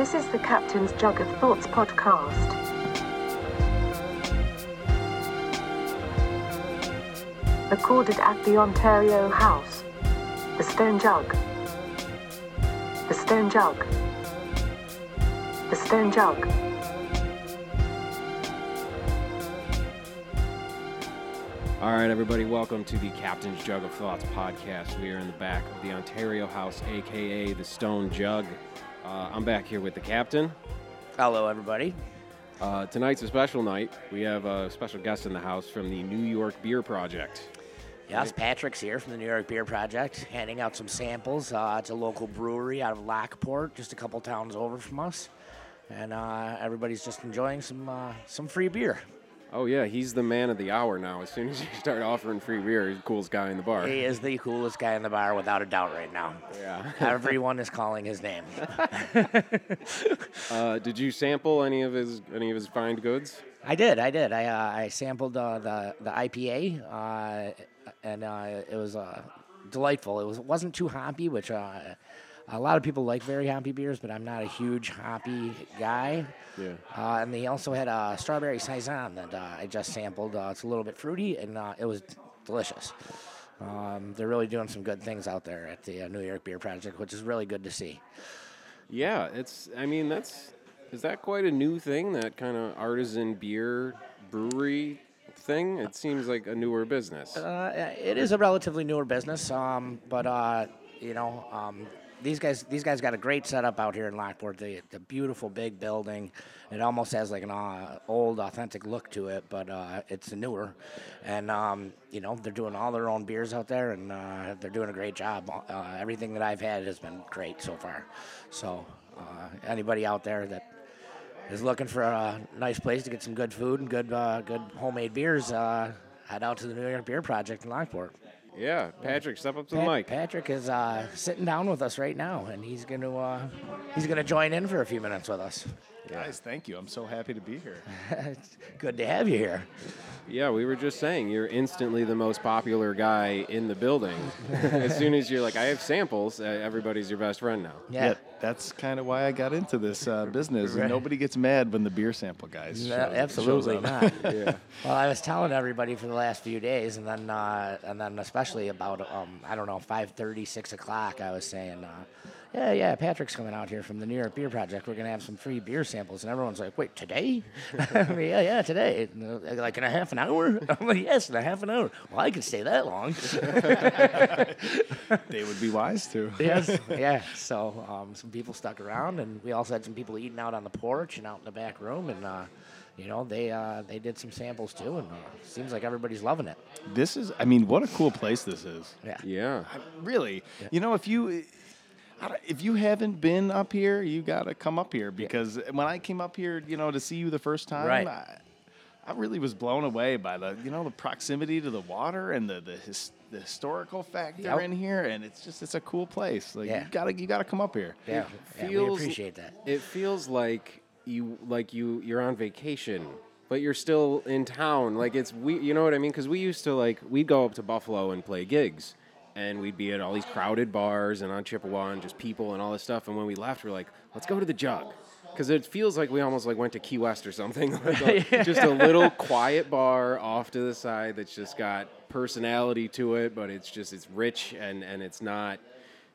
This is the Captain's Jug of Thoughts podcast. Recorded at the Ontario House. The Stone Jug. The Stone Jug. The Stone Jug. All right, everybody, welcome to the Captain's Jug of Thoughts podcast. We are in the back of the Ontario House, aka the Stone Jug. Uh, I'm back here with the captain. Hello, everybody. Uh, tonight's a special night. We have a special guest in the house from the New York Beer Project. Yes, Patrick's here from the New York Beer Project, handing out some samples. Uh, it's a local brewery out of Lockport, just a couple towns over from us, and uh, everybody's just enjoying some uh, some free beer. Oh, yeah, he's the man of the hour now. As soon as you start offering free beer, he's the coolest guy in the bar. He is the coolest guy in the bar, without a doubt, right now. Yeah. Everyone is calling his name. Uh, did you sample any of his any of his fine goods? I did, I did. I uh, I sampled uh, the the IPA, uh, and uh, it was uh, delightful. It was wasn't too hoppy, which uh, a lot of people like very hoppy beers, but I'm not a huge hoppy guy. Yeah. Uh, and they also had a strawberry saison that uh, I just sampled. Uh, it's a little bit fruity, and uh, it was delicious. Um, they're really doing some good things out there at the uh, New York Beer Project, which is really good to see. Yeah, it's. I mean, that's. Is that quite a new thing? That kind of artisan beer brewery thing? It seems like a newer business. Uh, it is a relatively newer business, um, but uh, you know, um, these guys these guys got a great setup out here in Lockport. The the beautiful big building. It almost has like an uh, old, authentic look to it, but uh, it's newer. And um, you know, they're doing all their own beers out there, and uh, they're doing a great job. Uh, everything that I've had has been great so far. So uh, anybody out there that is looking for a nice place to get some good food and good uh, good homemade beers, head out to the New York Beer Project in Lockport. Yeah, Patrick, step up to the mic. Patrick is uh, sitting down with us right now, and he's gonna uh, he's gonna join in for a few minutes with us. Guys, thank you. I'm so happy to be here. It's good to have you here. Yeah, we were just saying you're instantly the most popular guy in the building. as soon as you're like, I have samples, uh, everybody's your best friend now. Yeah, that's kind of why I got into this uh, business. Right. Nobody gets mad when the beer sample guys. No, shows- absolutely shows up. not. yeah. Well, I was telling everybody for the last few days, and then uh, and then especially about um, I don't know 5:30, 6 o'clock. I was saying, uh, yeah, yeah, Patrick's coming out here from the New York Beer Project. We're gonna have some free beer samples, and everyone's like, wait, today? I mean, yeah, yeah, today. Like in a half an hour? I'm like, yes, in a half an hour. Well, I can stay that long. They would be wise to. yes, yeah. So um, some people stuck around, and we also had some people eating out on the porch and out in the back room, and uh, you know they uh, they did some samples too, and uh, seems like everybody's loving it. This is, I mean, what a cool place this is. Yeah. Yeah. I- really, you know, if you. I don't- If you haven't been up here, you got to come up here because when I came up here, you know, to see you the first time, Right. I, I really was blown away by the, you know, the proximity to the water and the the, his, the historical factor Yep. in here, and it's just it's a cool place. Like Yeah. you gotta you gotta come up here. Yeah, yeah, we appreciate that. It feels like you like you you're on vacation, but you're still in town. Like it's we, you know what I mean? Because we used to like we'd go up to Buffalo and play gigs, and we'd be at all these crowded bars and on Chippewa and just people and all this stuff. And when we left, we're like, let's go to the Jug. Because it feels like we almost like went to Key West or something, like a- just a little quiet bar off to the side that's just got personality to it, but it's just it's rich and and it's not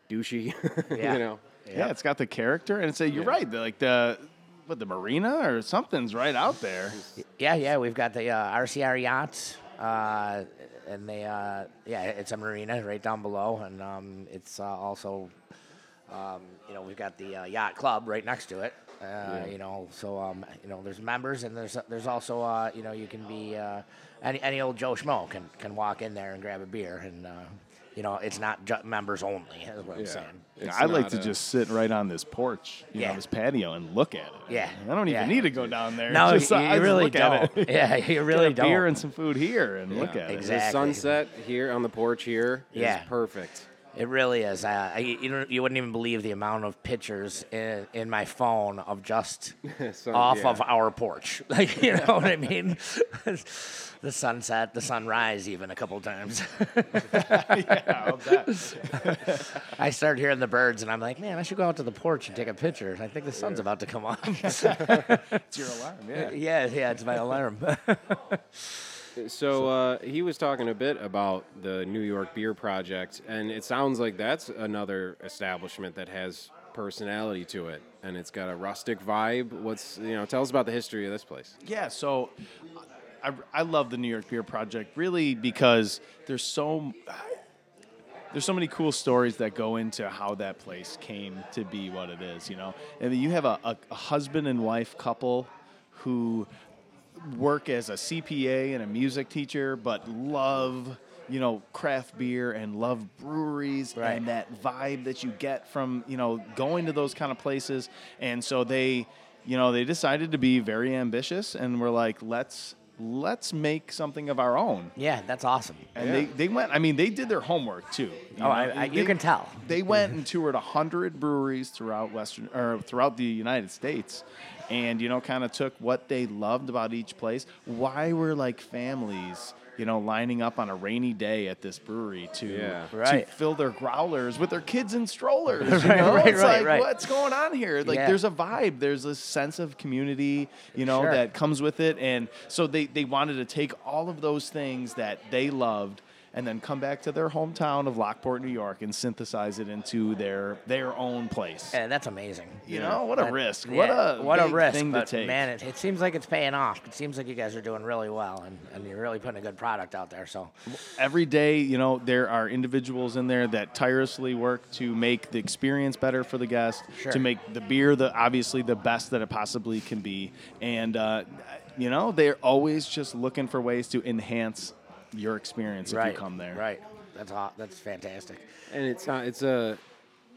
douchey, Yeah. you know. Yeah, it's got the character, and it's a, you're right. The, like the what the marina or something's right out there. Yeah, yeah, we've got the uh, RCR yachts, uh, and they, uh, yeah, it's a marina right down below, and um, it's uh, also, um, you know, we've got the uh, yacht club right next to it. Uh, You know, so um, you know, there's members, and there's there's also, uh, you know, you can be uh, any any old Joe schmo can can walk in there and grab a beer, and uh, you know, it's not ju- members only. Is what I'm Yeah. saying. Yeah, It's I'd like not to a- just sit right on this porch, you Yeah. know, this patio, and look at it. Yeah, I don't even yeah. need to go down there. No, just, you, I you just really look don't. At it. Yeah, you really Get a beer don't. and some food here, and look Yeah. at it. Exactly. The sunset here on the porch here is Yeah. perfect. It really is. Uh, I, you, don't- you wouldn't even believe the amount of pictures in, in my phone of just So, off yeah. of our porch. Like, you know what I mean? the sunset, the sunrise, even a couple times. yeah. I start hearing the birds, and I'm like, man, I should go out to the porch and take a picture. I think the sun's about to come up. It's your alarm. Yeah. yeah, yeah, it's my alarm. So uh, he was talking a bit about the New York Beer Project, and it sounds like that's another establishment that has personality to it, and it's got a rustic vibe. What's you know? Tell us about the history of this place. Yeah, so I, I love the New York Beer Project really because there's so there's so many cool stories that go into how that place came to be what it is, you know. And you have a, a, a husband and wife couple who work as a CPA and a music teacher, but love you know craft beer and love breweries Right. and that vibe that you get from you know going to those kind of places. And so they you know they decided to be very ambitious and were like let's let's make something of our own. yeah, that's awesome. And they, they went. I mean, they did their homework too. you Oh, I- I- you They- can tell. They went and toured hundred breweries throughout Western or throughout the United States, and you know, kind of took what they loved about each place. Why were like families, you know, lining up on a rainy day at this brewery to Yeah. to fill their growlers with their kids in strollers? You Right, know, right, it's right, like right. what's going on here? Like, Yeah. there's a vibe. There's a sense of community, you know, Sure. that comes with it. And so they, they wanted to take all of those things that they loved and then come back to their hometown of Lockport, New York, and synthesize it into their their own place. Yeah, that's amazing. you know, what a That- risk. What a what a risk, thing but to take. man, it, it seems like it's paying off. It seems like you guys are doing really well, and, and you're really putting a good product out there. So Every day, you know, there are individuals in there that tirelessly work to make the experience better for the guest, Sure. to make the beer the obviously the best that it possibly can be, and uh, you know, they're always just looking for ways to enhance your experience if right, you come there. right, that's hot. That's fantastic. And it's not. It's a.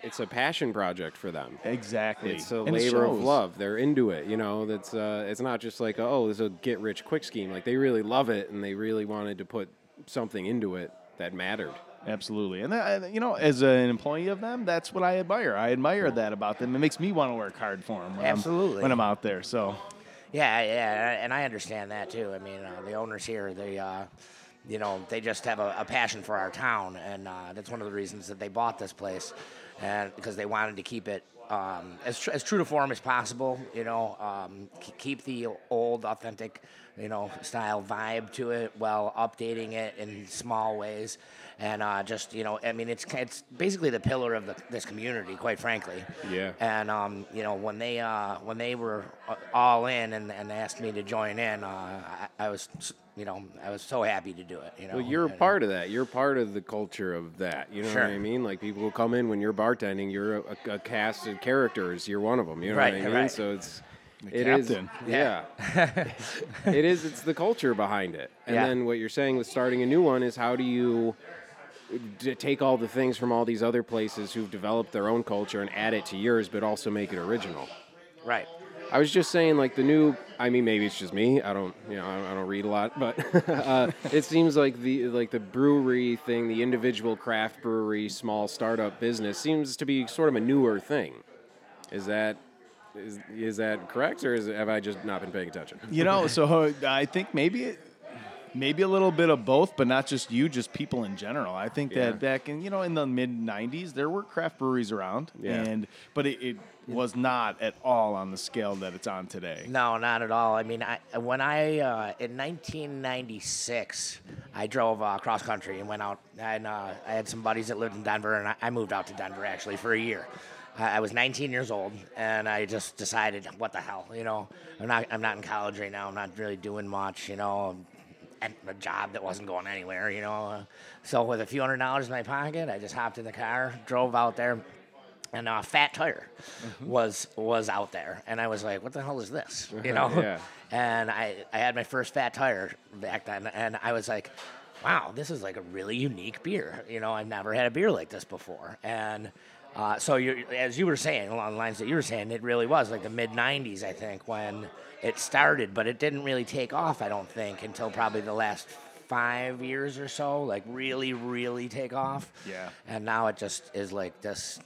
It's a passion project for them. Exactly. It's a And it labor of love. They're into it. You know, that's uh, it's not just like oh, this is a get rich quick scheme. Like they really love it, and they really wanted to put something into it that mattered. Absolutely, and that, you know, as an employee of them, that's what I admire. I admire that about them. It makes me want to work hard for them. When Absolutely. I'm, when I'm out there. So Yeah, yeah, and I understand that too. I mean, uh, the owners here, they, uh, you know, they just have a, a passion for our town, and uh, that's one of the reasons that they bought this place, and because they wanted to keep it um, as tr- as true to form as possible. You know, um, keep the old, authentic, you know, style vibe to it while updating it in small ways. And uh, just you know, I mean, it's it's basically the pillar of the, this community, quite frankly. Yeah. And um, you know, when they uh, when they were uh, all in and, and asked me to join in, uh, I, I was, you know, I was so happy to do it. You know, Well, you're a part of that. You're part of the culture of that. You know Sure. what I mean? Like people will come in when you're bartending. You're a, a cast of characters. You're one of them. You know Right, what I mean? right. So it's The it is- captain. yeah. it is. It's the culture behind it. And Yeah. then what you're saying with starting a new one is how do you d- take all the things from all these other places who've developed their own culture and add it to yours, but also make it original. right. I was just saying, like the new. I mean, maybe it's just me. I don't, you know, I don't, I don't read a lot, but uh, it seems like the like the brewery thing, the individual craft brewery, small startup business, seems to be sort of a newer thing. Is that is, is that correct, or is have I just not been paying attention? you know, so uh, I think maybe it, maybe a little bit of both, but not just you, just people in general. I think Yeah. that back in you know in the mid '90s, there were craft breweries around, Yeah. and but it, it was not at all on the scale that it's on today. No, not at all. I mean, I, when I uh, in 1996, I drove uh, cross country and went out, and uh, I had some buddies that lived in Denver, and I, I moved out to Denver actually for a year. I, I was 19 years old, and I just decided, what the hell, you know, I'm not, I'm not in college right now. I'm not really doing much, you know. And a job that wasn't going anywhere, you know. Uh, so with a few hundred dollars in my pocket, I just hopped in the car, drove out there, and uh, Fat Tire was was out there, and I was like, "What the hell is this?" You know. Yeah. And I I had my first Fat Tire back then, and I was like, "Wow, this is like a really unique beer." You know, I've never had a beer like this before, and. Uh, so you, as you were saying, along the lines that you were saying, it really was like the mid '90s, I think, when it started, but it didn't really take off. I don't think until probably the last five years or so, like really, really take off. Yeah. And now it just is like this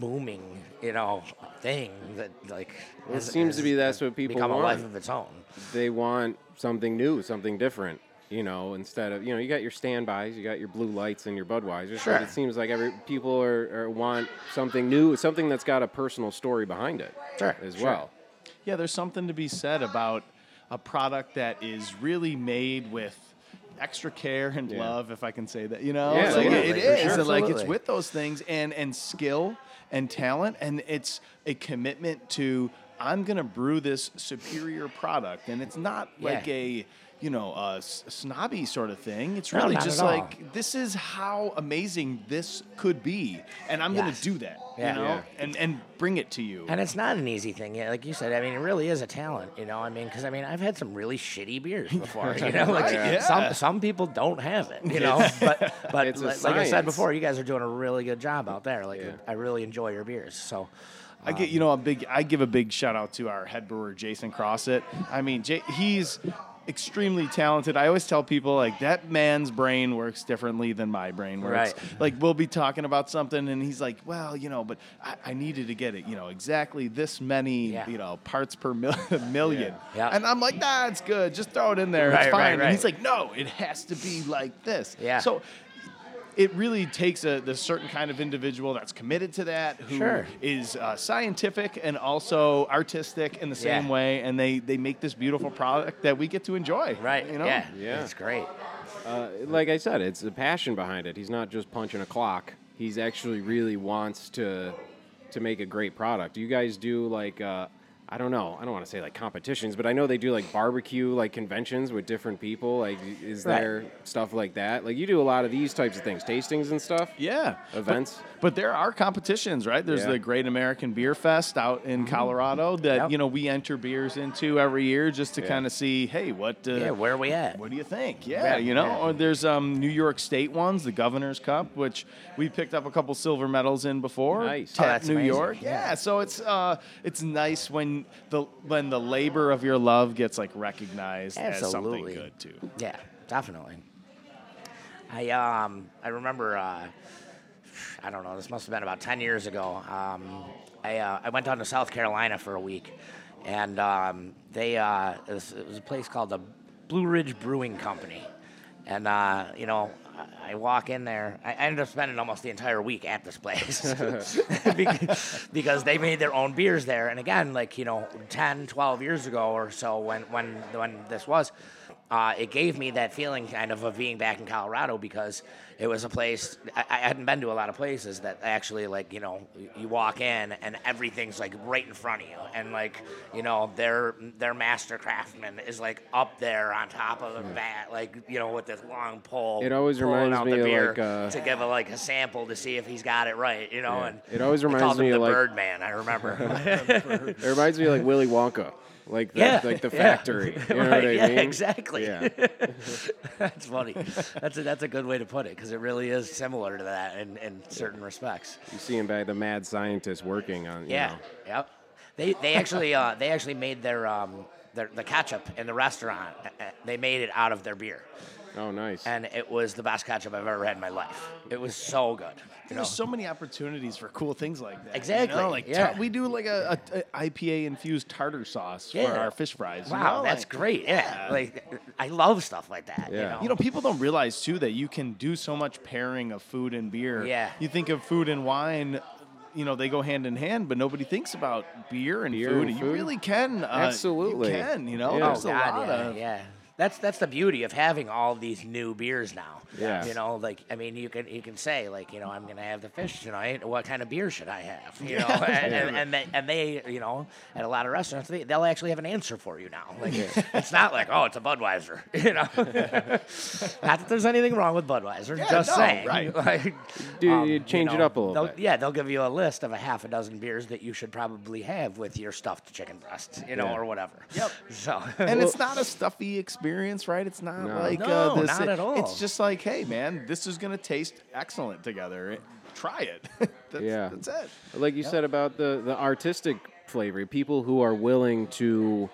booming, you know, thing that like. It has- seems to be that's what people become want. a life of its own. they want something new, something different. You know, instead of you know, you got your standbys, you got your blue lights and your Budweisers. Sure. But it seems like every people are, are want something new, something that's got a personal story behind it. Sure, As sure. well. Yeah, there's something to be said about a product that is really made with extra care and Yeah. love, if I can say that. You know, Yeah, like, it for is. sure. and, Like it's with those things and and skill and talent, and it's a commitment to I'm gonna brew this superior product, and it's not like a you know, a s- snobby sort of thing. It's really not just at all. like this is how amazing this could be, and I'm gonna do that. Yeah. You know, Yeah. and and bring it to you. And it's not an easy thing, yeah. Like you said, I mean, it really is a talent, you know. I mean, because I mean, I've had some really shitty beers before, you know. Like yeah. some some people don't have it, you know. but but like, like I said before, you guys are doing a really good job out there. Like. I really enjoy your beers. So I get um, you know a big. I give a big shout out to our head brewer Jason Crossett. I mean, J- he's extremely talented. I always tell people like that man's brain works differently than my brain works. Right. Like we'll be talking about something and he's like, well, you know, but I, I needed to get it, you know, exactly this many, Yeah. you know, parts per mil- million. Yeah. And I'm like, nah, it's good. Just throw it in there. Right, it's right, fine. And right. he's like, no, it has to be like this. Yeah. So it really takes a the certain kind of individual that's committed to that who is Sure. uh, scientific and also artistic in the same Yeah. way and they they make this beautiful product that we get to enjoy right, you know yeah, Yeah. it's great. Uh, like I said, it's a passion behind it. He's not just punching a clock. He's actually really wants to to make a great product. Do you guys do like uh, I don't know. I don't want to say like competitions, but I know they do like barbecue like conventions with different people. Like, is Right. there stuff like that? Like, you do a lot of these types of things, tastings and stuff. yeah Events? But, there are competitions right there's Yeah. the great american beer fest out in colorado that Yep. you know we enter beers into every year just to Yeah. kind of see hey what uh, Yeah, where are we at? What do you think? Yeah, Yeah, you know, or there's um, New York State ones, the Governor's Cup, which we picked up a couple silver medals in before. Nice. Tap Oh, that's New amazing. York. Yeah. so it's uh, it's nice when the when the labor of your love gets like recognized as something good too. Yeah, definitely. I um I remember uh, I don't know this must have been about ten years ago. Um, I uh, I went down to South Carolina for a week, and um, they uh, it, was, it was a place called the Blue Ridge Brewing Company, and uh, you know. I- walk in there. I ended up spending almost the entire week at this place because, because they made their own beers there. And again, like you know, 10, 12 years ago or so, when when when this was, uh, it gave me that feeling kind of of being back in Colorado because it was a place I, I hadn't been to a lot of places that actually like you know you walk in and everything's like right in front of you and like you know their their master craftsman is like up there on top of the vat like you know with this long pole. It always reminds out me the of, beer like, uh, to give a, like a sample to see if he's got it right, you know. Yeah. And It always reminds me the of, like- Birdman. I remember. It reminds me of like Willy Wonka, like the, Yeah, like the yeah. factory. You know Right, what I yeah, mean? exactly. Yeah. that's funny. That's a, that's a good way to put it because it really is similar to that in, in certain respects. You see him by the mad scientist working on. You Yeah. know. Yep. They they actually uh, they actually made their um their the ketchup in the restaurant. They made it out of their beer, Oh, nice. and it was the best ketchup I've ever had in my life. It was so good. You know? There's so many opportunities for cool things like that. you Exactly, know? Like yeah. tar- we do like a, a, a IPA infused tartar sauce for our fish fries. you Wow, know? that's Like- great. Yeah. Like I love stuff like that. You Yeah. know. You know, people don't realize too that you can do so much pairing of food and beer. Yeah. You think of food and wine, you know, they go hand in hand, but nobody thinks about beer and Beer food. and You food? really can. Uh, Absolutely. You can, you know, Yeah. there's oh a God, lot yeah, of. yeah. That's that's the beauty of having all these new beers now. Yeah. You know, like I mean, you can you can say like you know I'm gonna have the fish tonight. What kind of beer should I have? You know, and, and, and they and they you know at a lot of restaurants they, they'll actually have an answer for you now. Like it's not like oh it's a Budweiser. You know, not that there's anything wrong with Budweiser. Yeah, just no, saying. right. Like, Do um, you change it know, up a little bit. Yeah, they'll give you a list of a half a dozen beers that you should probably have with your stuffed chicken breast, you know, Yeah. or whatever. Yep. So And it's not a stuffy experience, right? It's not No. like No, uh, this. not at all. It's just like, hey, man, this is gonna taste excellent together. Try it. that's, Yeah. that's it. like you said about the the artistic flavor, people who are willing to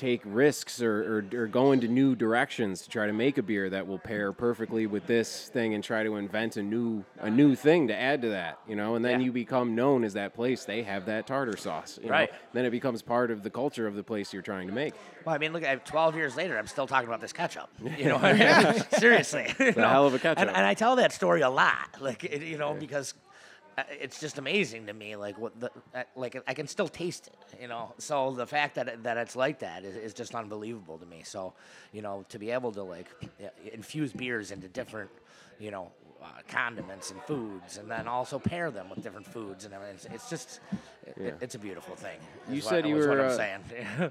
take risks or, or, or go into new directions to try to make a beer that will pair perfectly with this thing and try to invent a new a new thing to add to that, you know, and then Yeah. you become known as that place. They have that tartar sauce, you know? Right. Then it becomes part of the culture of the place you're trying to make. Well, I mean, look, at 12 years later, I'm still talking about this ketchup. You know, I mean? seriously. It's a hell of a ketchup. And, and I tell that story a lot, like it, you know, because uh, it's just amazing to me, like what the like I can still taste it, you know. So the fact that that it's like that is, is just unbelievable to me. So you know, to be able to like infuse beers into different, you know. Uh, condiments and foods, and then also pair them with different foods, and everything. It's, it's just, it, it's a beautiful thing. You is said what, you is what were, I'm uh, saying.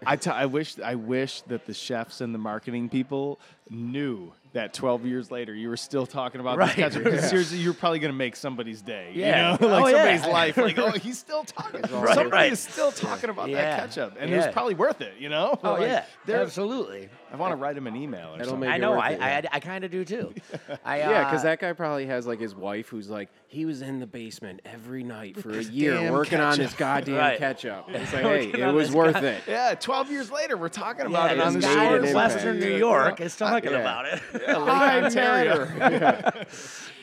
I, t- I wish I wish that the chefs and the marketing people knew that 12 years later you were still talking about Right. this ketchup. 'Cause seriously, you're probably going to make somebody's day. Yeah. You know? like Oh, yeah. somebody's life. Like, oh, he's still talking. Right. Somebody Right. is still talking about Yeah. that ketchup. And it was probably worth it, you know? Oh Like, yeah, absolutely. I want to write him an email or It'll something. I know. I, it, I, yeah. I, kind of do too. I, Yeah, because uh, that guy probably has like his wife who's like he was in the basement every night for a year damn working on ketchup. This goddamn Right. ketchup. It's like, hey, it was worth guy- it. yeah, 12 years later, we're talking yeah, about it on this the made guy an in. Western New York is talking yeah. about it. I'm Ontario.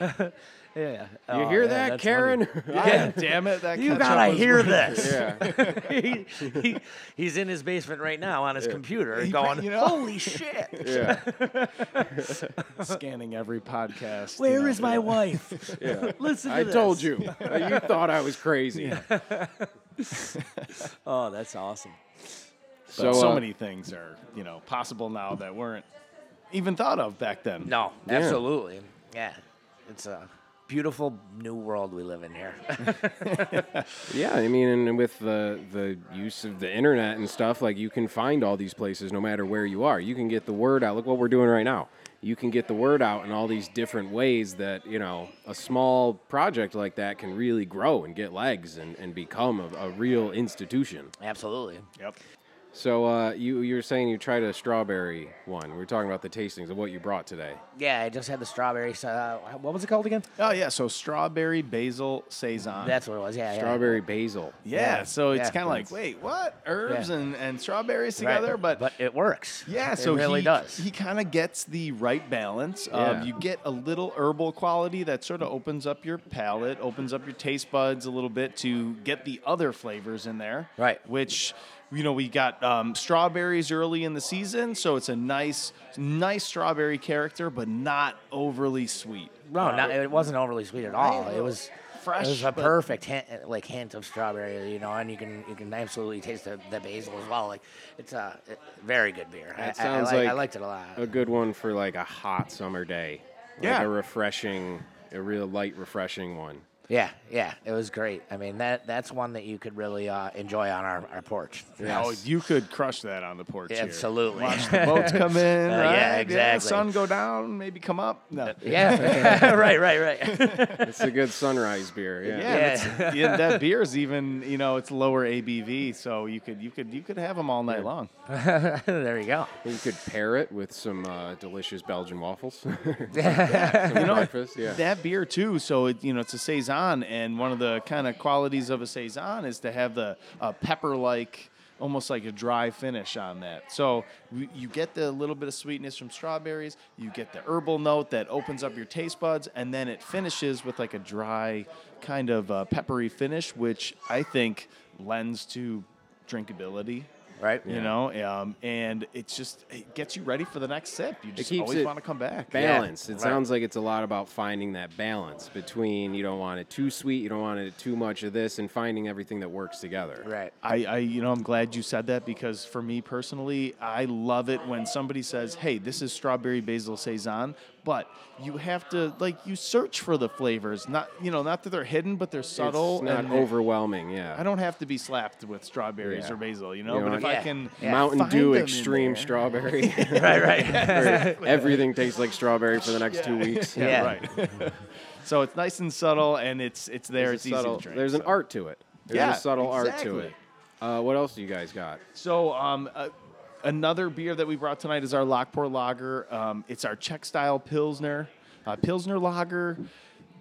mad. yeah. You Oh, hear yeah, that, Karen? God damn it, that You gotta hear worth it. this. yeah. he, he, he's in his basement right now on his computer, He- going, you know? "Holy shit! Yeah. Scanning every podcast. Where you know, is my that. wife? Yeah. Listen to I this." told you. you thought I was crazy. Oh, that's awesome. So, So, so uh, many things are, you know, possible now that weren't even thought of back then. No, Yeah. absolutely. Yeah, it's a beautiful new world we live in here. Yeah, I mean, and with the the use of the internet and stuff, like you can find all these places no matter where you are. You can get the word out. Look what we're doing right now. You can get the word out in all these different ways that you know a small project like that can really grow and get legs and, and become a, a real institution. absolutely. Yep. So uh, you you were saying you tried a strawberry one. We were talking about the tastings of what you brought today. Yeah, I just had the strawberry. Uh, what was it called again? Oh yeah, so strawberry basil saison. That's what it was. Yeah, yeah. Strawberry basil. yeah, yeah, so it's yeah, kind of like, wait, what? Herbs Yeah. and, and strawberries Right, together, but, but it works. yeah, so it so really he, does. He kind of gets the right balance. Yeah. Of, you get a little herbal quality that sort of opens up your palate, opens up your taste buds a little bit to get the other flavors in there. Right. Which you know we got um, strawberries early in the season, so it's a nice, nice strawberry character, but not overly sweet. no, not, it wasn't overly sweet at all. It was Fresh, It was a perfect hint, like hint of strawberry, you know, and you can you can absolutely taste the, the basil as well. Like it's a very good beer. I, That I- I sounds like- I liked it a lot. A good one for like a hot summer day. Yeah. Like a refreshing, a real light, refreshing one. Yeah, yeah, it was great. I mean, that that's one that you could really uh, enjoy on our, our porch. Oh, you could crush that on the porch. here. Absolutely. Watch the boats come in. Uh, right? yeah, exactly. sun go down, maybe come up. No. yeah, right, right, right. It's a good sunrise beer. Yeah. Yeah, Yeah. yeah, that beer is even you know it's lower ABV, so you could you could you could have them all night long. there you go. You could pair it with some uh, delicious Belgian waffles. some You know, breakfast. Yeah. that beer too. So it you know it's a saison, and one of the kind of qualities of a saison is to have the uh, pepper-like, almost like a dry finish on that. So you get the little bit of sweetness from strawberries, you get the herbal note that opens up your taste buds, and then it finishes with like a dry, kind of uh, peppery finish, which I think lends to drinkability. Right. You know, um, and it's just it gets you ready for the next sip. You just keeps always want to come back. balance. it right. sounds like it's a lot about finding that balance between you don't want it too sweet, you don't want it too much of this, and finding everything that works together. Right. I, I, you know, I'm glad you said that because for me personally, I love it when somebody says, "Hey, this is strawberry basil saison," but you have to like you search for the flavors. Not, you know, not that they're hidden, but they're subtle It's not and overwhelming. Yeah. I don't have to be slapped with strawberries Yeah. or basil, you know. You know, but if I can, Yeah. Mountain find Dew them in Extreme there- Strawberry. Right, right. Where Everything tastes like strawberry for the next two weeks. Yeah. right. so it's nice and subtle, and it's it's there. There's, it's a easy subtle, to drink. there's an art to it. There's Yeah, a subtle art to it. Uh, what else do you guys got? So, um, uh, another beer that we brought tonight is our Lockport Lager. Um, it's our Czech style Pilsner. Uh, Pilsner Lager,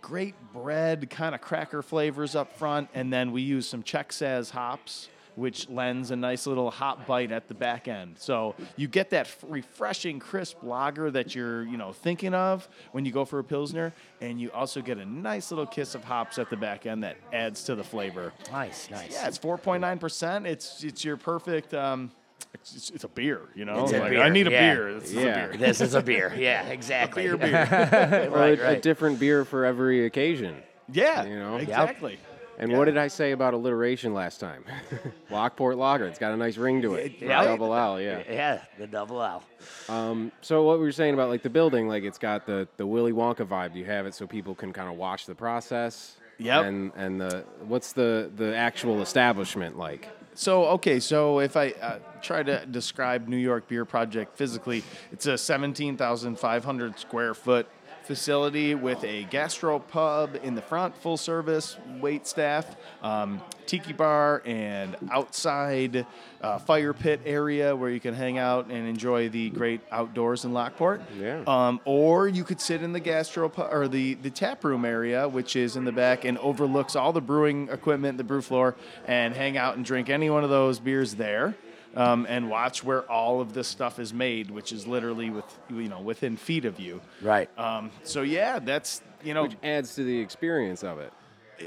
great bread, kind of cracker flavors up front, and then we use some Czech Saaz hops which lends a nice little hop bite at the back end. So you get that f- refreshing, crisp lager that you're, you know, thinking of when you go for a pilsner, and you also get a nice little kiss of hops at the back end that adds to the flavor. Nice, nice. Yeah, it's 4.9 percent. It's it's your perfect. Um, it's, it's a beer, you know. Like, beer, I need a yeah. beer. This is a Yeah. beer. This is a beer. Yeah, exactly. a Beer, beer. Right, a, a right. different beer for every occasion. Yeah, You know? Exactly. And what did I say about alliteration last time? Lockport Lager. It's got a nice ring to it. Yeah. Double L, yeah. Yeah, the double L. Um, so what we were saying about like the building, like it's got the the Willy Wonka vibe. You have it so people can kind of watch the process. Yep. And and the what's the the actual establishment like? So okay, so if I uh, try to describe New York Beer Project physically, it's a 17,500 square foot facility with a gastro pub in the front, full service, wait staff, um, tiki bar, and outside uh, fire pit area where you can hang out and enjoy the great outdoors in Lockport. Yeah. Um, or you could sit in the gastro pu- or the the tap room area, which is in the back and overlooks all the brewing equipment, the brew floor, and hang out and drink any one of those beers there. Um, and watch where all of this stuff is made, which is literally with you know within feet of you. Right. Um, so yeah, that's you know Which adds to the experience of it.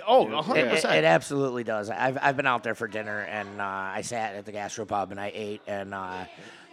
oh a It, hundred it, percent. it absolutely does. I've, I've been out there for dinner and uh, I sat at the gastropub and I ate and uh,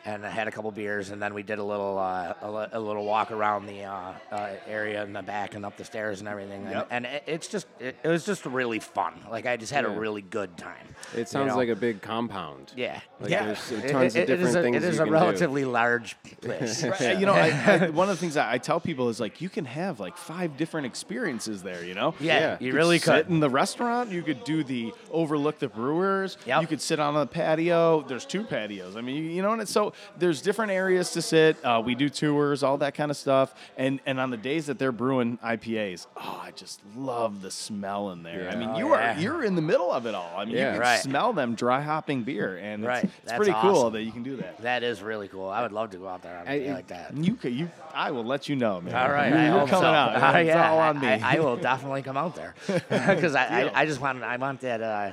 and I had a couple beers and then we did a little uh, a, a little walk around the uh, uh, area in the back and up the stairs and everything. Yep. And, and it, it's just it, it was just really fun. Like I just had a really good time. It you sounds know? like a big compound. yeah. Like yeah. there's tons of it- it is different a, things It is you a can do. relatively large place. Right, You know, I, I, one of the things that I tell people is like you can have like five different experiences there. You know, Yeah, Yeah. you could really sit could. in the restaurant. You could do the overlook the brewers. Yep. You could sit on the patio. There's two patios. I mean, you, you know, and it's, so there's different areas to sit. Uh, we do tours, all that kind of stuff. And and on the days that they're brewing IPAs, oh, I just love the smell in there. I Yeah. mean, Oh, you yeah. are you're in the middle of it all. I mean, Yeah. you can Right. smell them dry hopping beer, and it's, Right. it's pretty cool that you can do that. That is really cool. I would love to go out there on a I- day like that. You could, you, I will let you know, man. All right, You're, you're coming so. out. Uh, It's yeah, all on me. I, I will definitely come out there because I, I, I just want I want that uh,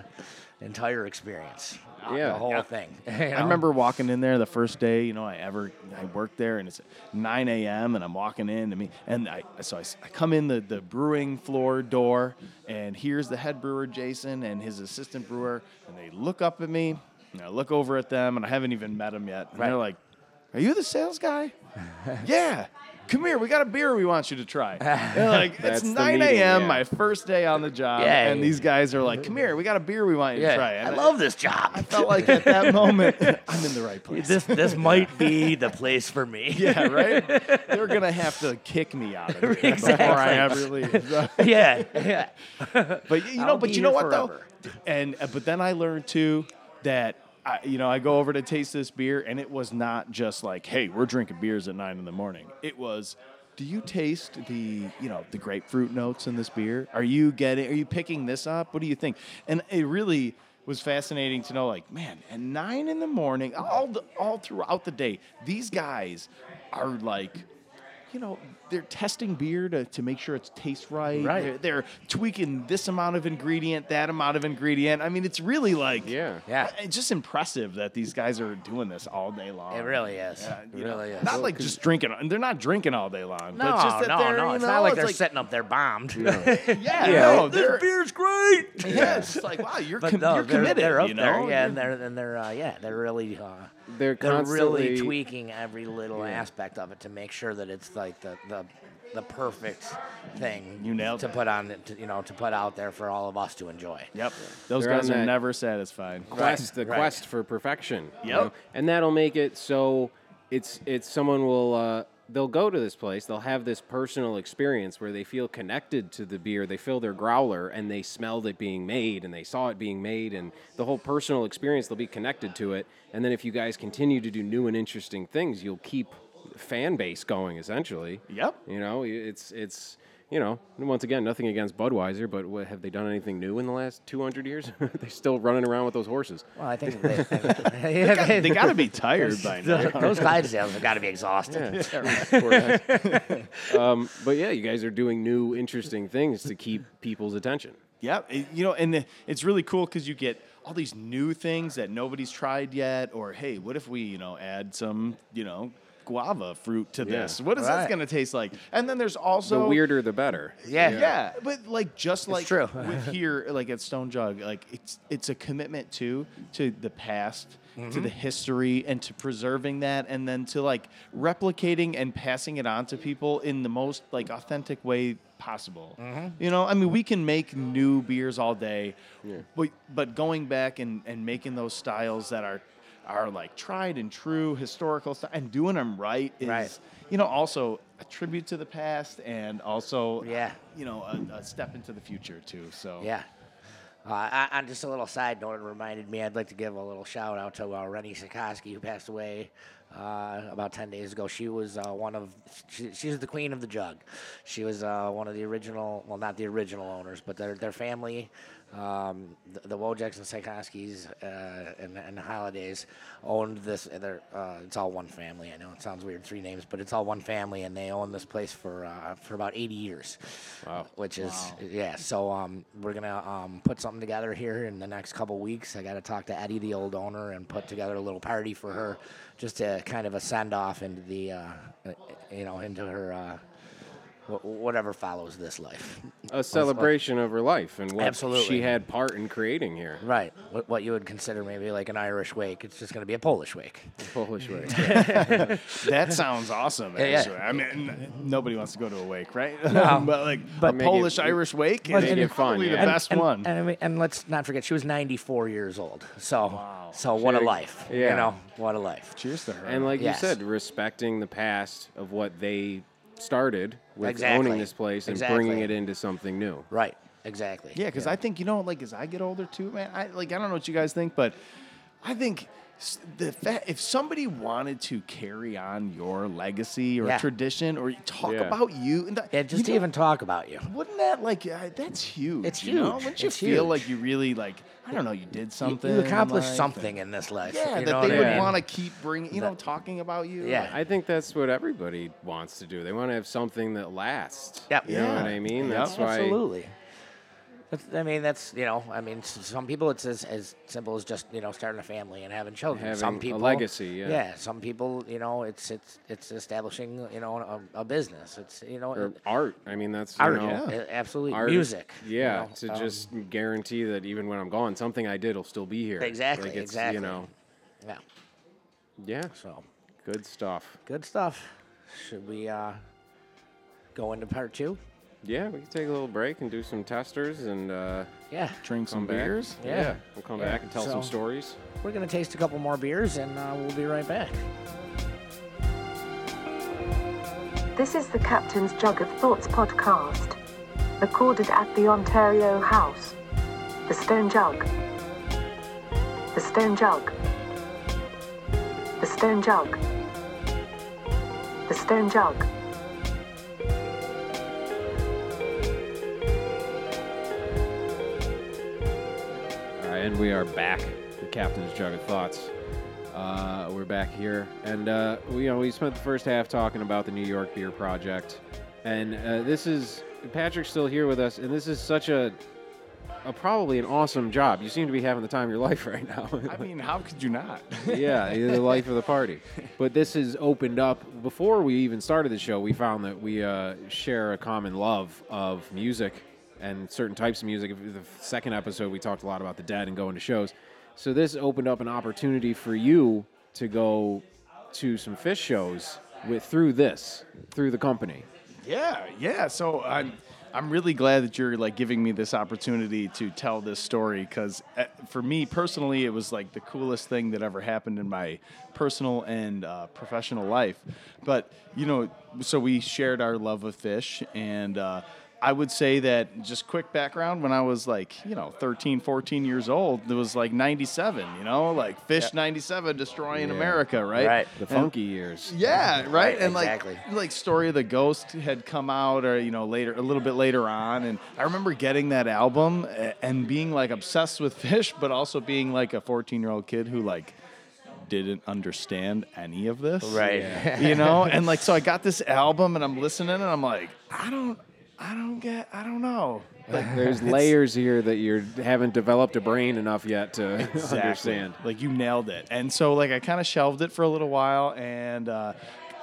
entire experience, Yeah. the whole Yeah. thing. I remember walking in there the first day, you know, I ever I worked there, and it's 9 a.m. and I'm walking in to me, and I so I come in the the brewing floor door, and here's the head brewer Jason and his assistant brewer, and they look up at me, and I look over at them, and I haven't even met them yet, and Right. they're like, "Are you the sales guy?" yeah. Come here, we got a beer we want you to try. And like That's it's the 9 meeting, a.m. yeah. my first day on the job, and these guys are like, "Come here, we got a beer we want you to try." I And love this job. I felt like at that moment, I'm in the right place. this this might be the place for me. Yeah, right. They're gonna have to kick me out of here before I ever leave. So- yeah, yeah. But you know, I'll but be you know here what forever. though, and uh, but then I learned too that. I, you know, I go over to taste this beer, and it was not just like, "Hey, we're drinking beers at nine in the morning." It was, "Do you taste the, you know, the grapefruit notes in this beer? Are you getting? Are you picking this up? What do you think?" And it really was fascinating to know, like, man, at nine in the morning, all the, all throughout the day, these guys are like you know, they're testing beer to, to make sure it tastes right. Right. They're, they're tweaking this amount of ingredient, that amount of ingredient. I mean, it's really like, Yeah. Yeah. it's just impressive that these guys are doing this all day long. It really is. Yeah, it you know, really is. Not like just drinking. And they're not drinking all day long. no, but it's just that no, no. you It's know, not like it's they're setting up there bombed. Yeah, Yeah. no, this beer's great. yeah, it's like wow, you're, com- no, you're they're, committed. they're up you there, know? yeah, You're- and they're and they're uh, yeah, they're really uh, They're they're really constantly tweaking every little aspect of it to make sure that it's like the the, the perfect thing You nailed to it. put on to, you know to put out there for all of us to enjoy. Yep, those They're guys are never satisfied. quest, the right. quest for perfection. you Yep. know? and that'll make it so it's it's someone will uh, they'll go to this place, they'll have this personal experience where they feel connected to the beer, they fill their growler and they smelled it being made and they saw it being made and the whole personal experience they'll be connected to it. And then if you guys continue to do new and interesting things, you'll keep fan base going essentially. Yep. You know, it's it's you know, once again, nothing against Budweiser, but what, have they done anything new in the last 200 years? They're still running around with those horses. Well, I think they, yeah, they, They got to be tired by now. those Clydesdales have got to be exhausted. Poor guys. um, but yeah, you guys are doing new, interesting things to keep people's attention. Yeah, it- you know, and the- it's really cool because you get all these new things that nobody's tried yet. Or hey, what if we, you know, add some, you know, guava fruit to this? What is that going to taste like? And then there's also the weirder, the better. Yeah. yeah. but like just like true. with here, like at Stone Jug, like it's it's a commitment too to the past, to mm-hmm. the history, and to preserving that, and then to like replicating and passing it on to people in the most like authentic way possible. Mm-hmm. You know, I mean, we can make new beers all day, but but going back and and making those styles that are are like tried and true historical stuff and doing them right is Right. you know also a tribute to the past and also Yeah. you know, a, a step into the future too. So Yeah. Uh, I- on just a little side note, it reminded me I'd like to give a little shout out to uh, Rennie Sikoski, who passed away uh, about 10 days ago. She was uh, one of, she, she was the queen of the jug. She was uh, one of the original, well, not the original owners, but their, their family, um, the, the Wojaks and Sikoskis uh, and, and the Holidays owned this. They're, uh, it's all one family. I know it sounds weird, three names, but it's all one family, and they own this place for uh, for about 80 years. Wow. Which is yeah. So um, we're gonna um, put something together here in the next couple weeks. I got to talk to Eddie, the old owner, and put together a little party for her, just to kind of a send off into the uh, uh, you know into her. Wh- Whatever follows this life, A celebration of her life and what Absolutely. she had part in creating here. right? What, what you would consider maybe like an Irish wake, it's just going to be a Polish wake. Polish way. that sounds awesome. Yeah, yeah. I mean, nobody wants to go to a wake, right? No. but like But- a Make it- Polish Irish wake Well, is and- probably yeah. the And- best and, one. And, I mean, and let's not forget, she was 94 years old. So, so what a life. Yeah. You know, what a life. Cheers to her. And like Yes. you said, respecting the past of what they started with Exactly. owning this place and Exactly. bringing it into something new. Right. Exactly. Yeah, because I think you know, like as I get older too, man. I like I don't know what you guys think, but I think s- the fa- if somebody wanted to carry on your legacy or Yeah. tradition or talk Yeah. about you, and that, Yeah, just you to know, even talk about you. wouldn't that like uh, that's huge? It's you know? huge. Wouldn't you It's feel huge. like you really like I don't know, you did something, You in accomplished life something and- in this life. Yeah, you that they would want to keep bringing, you know, That- talking about you. Yeah. I think that's what everybody wants to do. They want to have something that lasts. Yep. You know what Yeah. I mean? Yep. That's why. Absolutely. I mean, that's you know, I mean, some people it's as, as simple as just you know starting a family and having children. Having some a people legacy, yeah. yeah. some people, you know, it's it's it's establishing you know a, a business. It's you know Or art. I mean, that's you art, know, yeah. absolutely art- music. you Yeah, know, to um, just guarantee that even when I'm gone, something I did will still be here. Exactly, Like exactly. You know. yeah. Yeah. So Good stuff. good stuff. Should we uh, go into part two? Yeah, we can take a little break and do some testers and uh, Yeah, Drink some back. beers. Yeah. we'll come Yeah, back and tell some stories. we're gonna taste a couple more beers and uh, we'll be right back. This is the Captain's Jug of Thoughts podcast, recorded at the Ontario House. The Stone Jug. The Stone Jug. The Stone Jug. The Stone Jug. We are back. The Captain's Jug of Thoughts. Uh, we're back here, and uh, we, you know we spent the first half talking about the New York Beer Project, and uh, this is Patrick's still here with us, and this is such a, a probably an awesome job. You seem to be having the time of your life right now. I mean, how could you not? yeah, you're the life of the party. But this has opened up. Before we even started the show, we found that we uh, share a common love of music and certain types of music. The second episode, we talked a lot about the dead and going to shows. So this opened up an opportunity for you to go to some Phish shows with through this, through the company. Yeah, yeah. So I'm I'm really glad that you're like giving me this opportunity to tell this story because for me personally, it was like the coolest thing that ever happened in my personal and uh, professional life. But you know, so we shared our love of Phish and. Uh, I would say that just quick background when I was like, you know, 13, 14 years old, it was like 97, you know, like Phish 97 destroying Yeah. America, right? Right. The And- funky years. yeah, right. Right, and exactly. like like story of the ghost had come out or you know later a little bit later on and I remember getting that album and being like obsessed with Phish but also being like a 14-year-old kid who like didn't understand any of this. Right. You know? And like so I got this album and I'm listening and I'm like I don't I don't get. I don't know. Like, There's layers here that you haven't developed a brain enough yet to understand. Like you nailed it. And so like I kind of shelved it for a little while, and uh,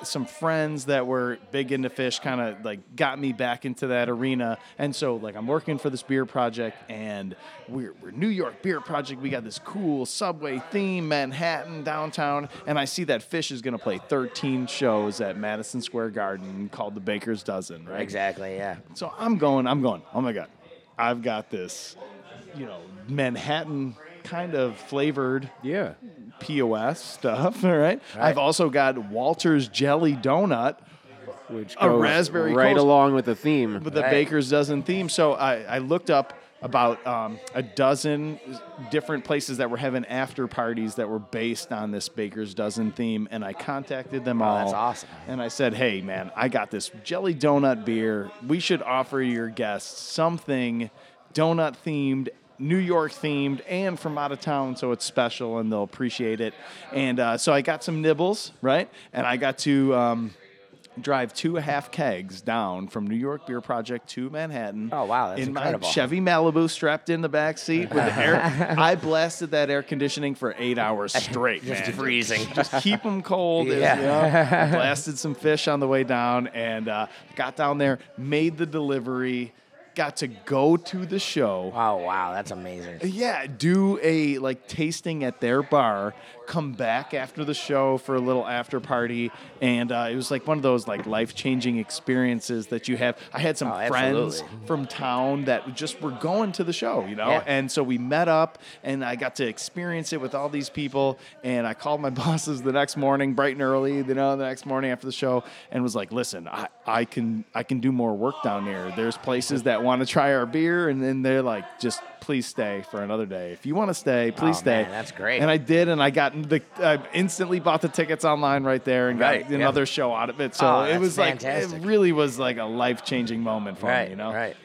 some friends that were big into Phish kind of like got me back into that arena. And so like I'm working for this beer project, and we're, we're New York Beer Project. We got this cool subway theme, Manhattan downtown, and I see that Phish is going to play 13 shows at Madison Square Garden called the Baker's Dozen. Right? Exactly. Yeah. So I'm going, I'm going, oh my God, I've got this, you know, Manhattan kind of flavored Yeah. POS stuff, all right? I've also got Walter's Jelly Donut Which A raspberry right coast- along with the theme. with the Right. Baker's Dozen theme. So I, I looked up about um, a dozen different places that were having after parties that were based on this Baker's Dozen theme, and I contacted them all. Oh, that's awesome. And I said, "Hey, man, I got this jelly donut beer. We should offer your guests something donut themed." New York themed and from out of town, so it's special and they'll appreciate it. And uh, so I got some nibbles, right? And I got to um, drive two half kegs down from New York Beer Project to Manhattan. Oh, wow, that's in incredible. my Chevy Malibu, strapped in the back seat with the air. I blasted that air conditioning for eight hours straight, Just man. freezing. Just keep them cold. Yeah. you know. I blasted some Phish on the way down and uh, got down there, made the delivery, got to go to the show. Oh wow, that's amazing. Yeah, do a like tasting at their bar. Come back after the show for a little after party, and uh, it was like one of those like life changing experiences that you have. I had some Oh, friends from town that just were going to the show, you know, Yeah. and so we met up, and I got to experience it with all these people. And I called my bosses the next morning, bright and early, you know, the next morning after the show, and was like, "Listen, I, I can I can do more work down there. There's places that want to try our beer, and then they're like, just please stay for another day. If you want to stay, please Oh, stay. man, that's great. And I did, and I got the I instantly bought the tickets online right there and Right, got another show out of it. So Oh, it was fantastic. like it really was like a life changing moment for right, me. You know, right.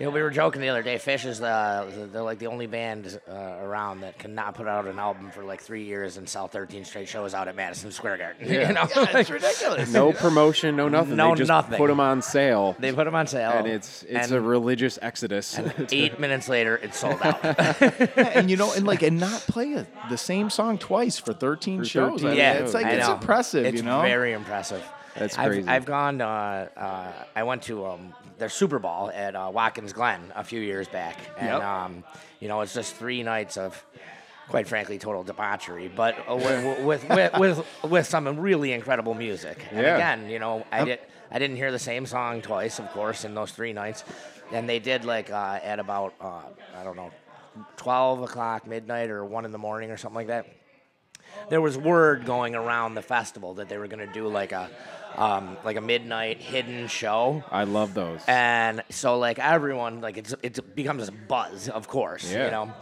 You know, we were joking the other day. Phish is the they're like the only band uh, around that cannot put out an album for like three years and sell 13 straight shows out at Madison Square Garden. you know, it's ridiculous. No promotion, no nothing. No they just nothing. put them on sale. they put them on sale, and it's it's a religious exodus. eight minutes later, it's sold out. Yeah, and you know, and like, and not play a, the same song twice for 13 For shows. 13 I mean, yeah, it's like I it's know. impressive. It's you know, very impressive. That's I've, crazy. I've gone. Uh, uh, I went to um, their Super Ball at uh, Watkins Glen a few years back, and Yep. um, you know it's just three nights of, quite frankly, total debauchery, but uh, with, with, with with with some really incredible music. And Yeah. again, you know, I did I didn't hear the same song twice, of course, in those three nights, and they did like uh, at about uh, I don't know, twelve o'clock, midnight, or one in the morning, or something like that there was word going around the festival that they were going to do like a um, like a midnight hidden show I love those. and so like everyone like it's it becomes a buzz of course Yeah. you know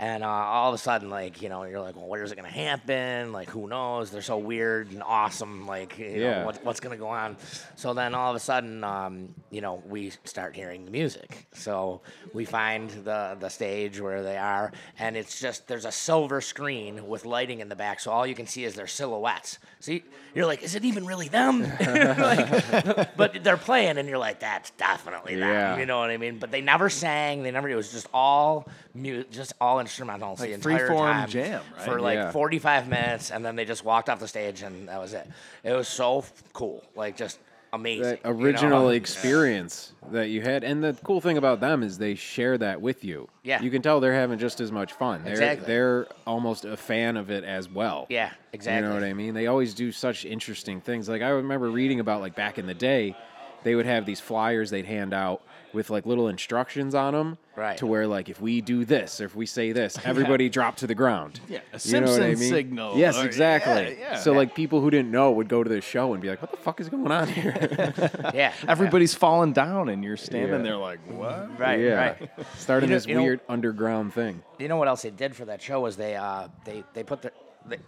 and uh, all of a sudden like you know you're like well where's it gonna happen like who knows they're so weird and awesome like you Yeah. know what, what's gonna go on so then all of a sudden um, you know we start hearing the music so we find the the stage where they are and it's just there's a silver screen with lighting in the back so all you can see is their silhouettes see you're like is it even really them like, but they're playing and you're like that's definitely them Yeah. you know what I mean? But they never sang. They never. It was just all mu- just all instrumental the Like entire free-form time jam, right? for like Yeah. 45 minutes, and then they just walked off the stage, and that was it. It was so f- cool, like just amazing. that you know? original experience that you had. And the cool thing about them is they share that with you. Yeah. You can tell they're having just as much fun. They're, Exactly. They're almost a fan of it as well. Yeah, exactly. You know what I mean? They always do such interesting things. Like I remember reading about like back in the day, they would have these flyers they'd hand out with like little instructions on them. Right. To where like if we do this or if we say this, everybody drop to the ground. Yeah, a You know what I Simpson mean? signal, Yes, or- exactly. yeah, yeah. So like people who didn't know would go to the show and be like, "What the fuck is going on here?" Yeah, everybody's falling down, and you're standing Yeah. there like, what? right, yeah. right. Starting You know- this you know- weird underground thing. You know what else they did for that show was they uh, they they put the, the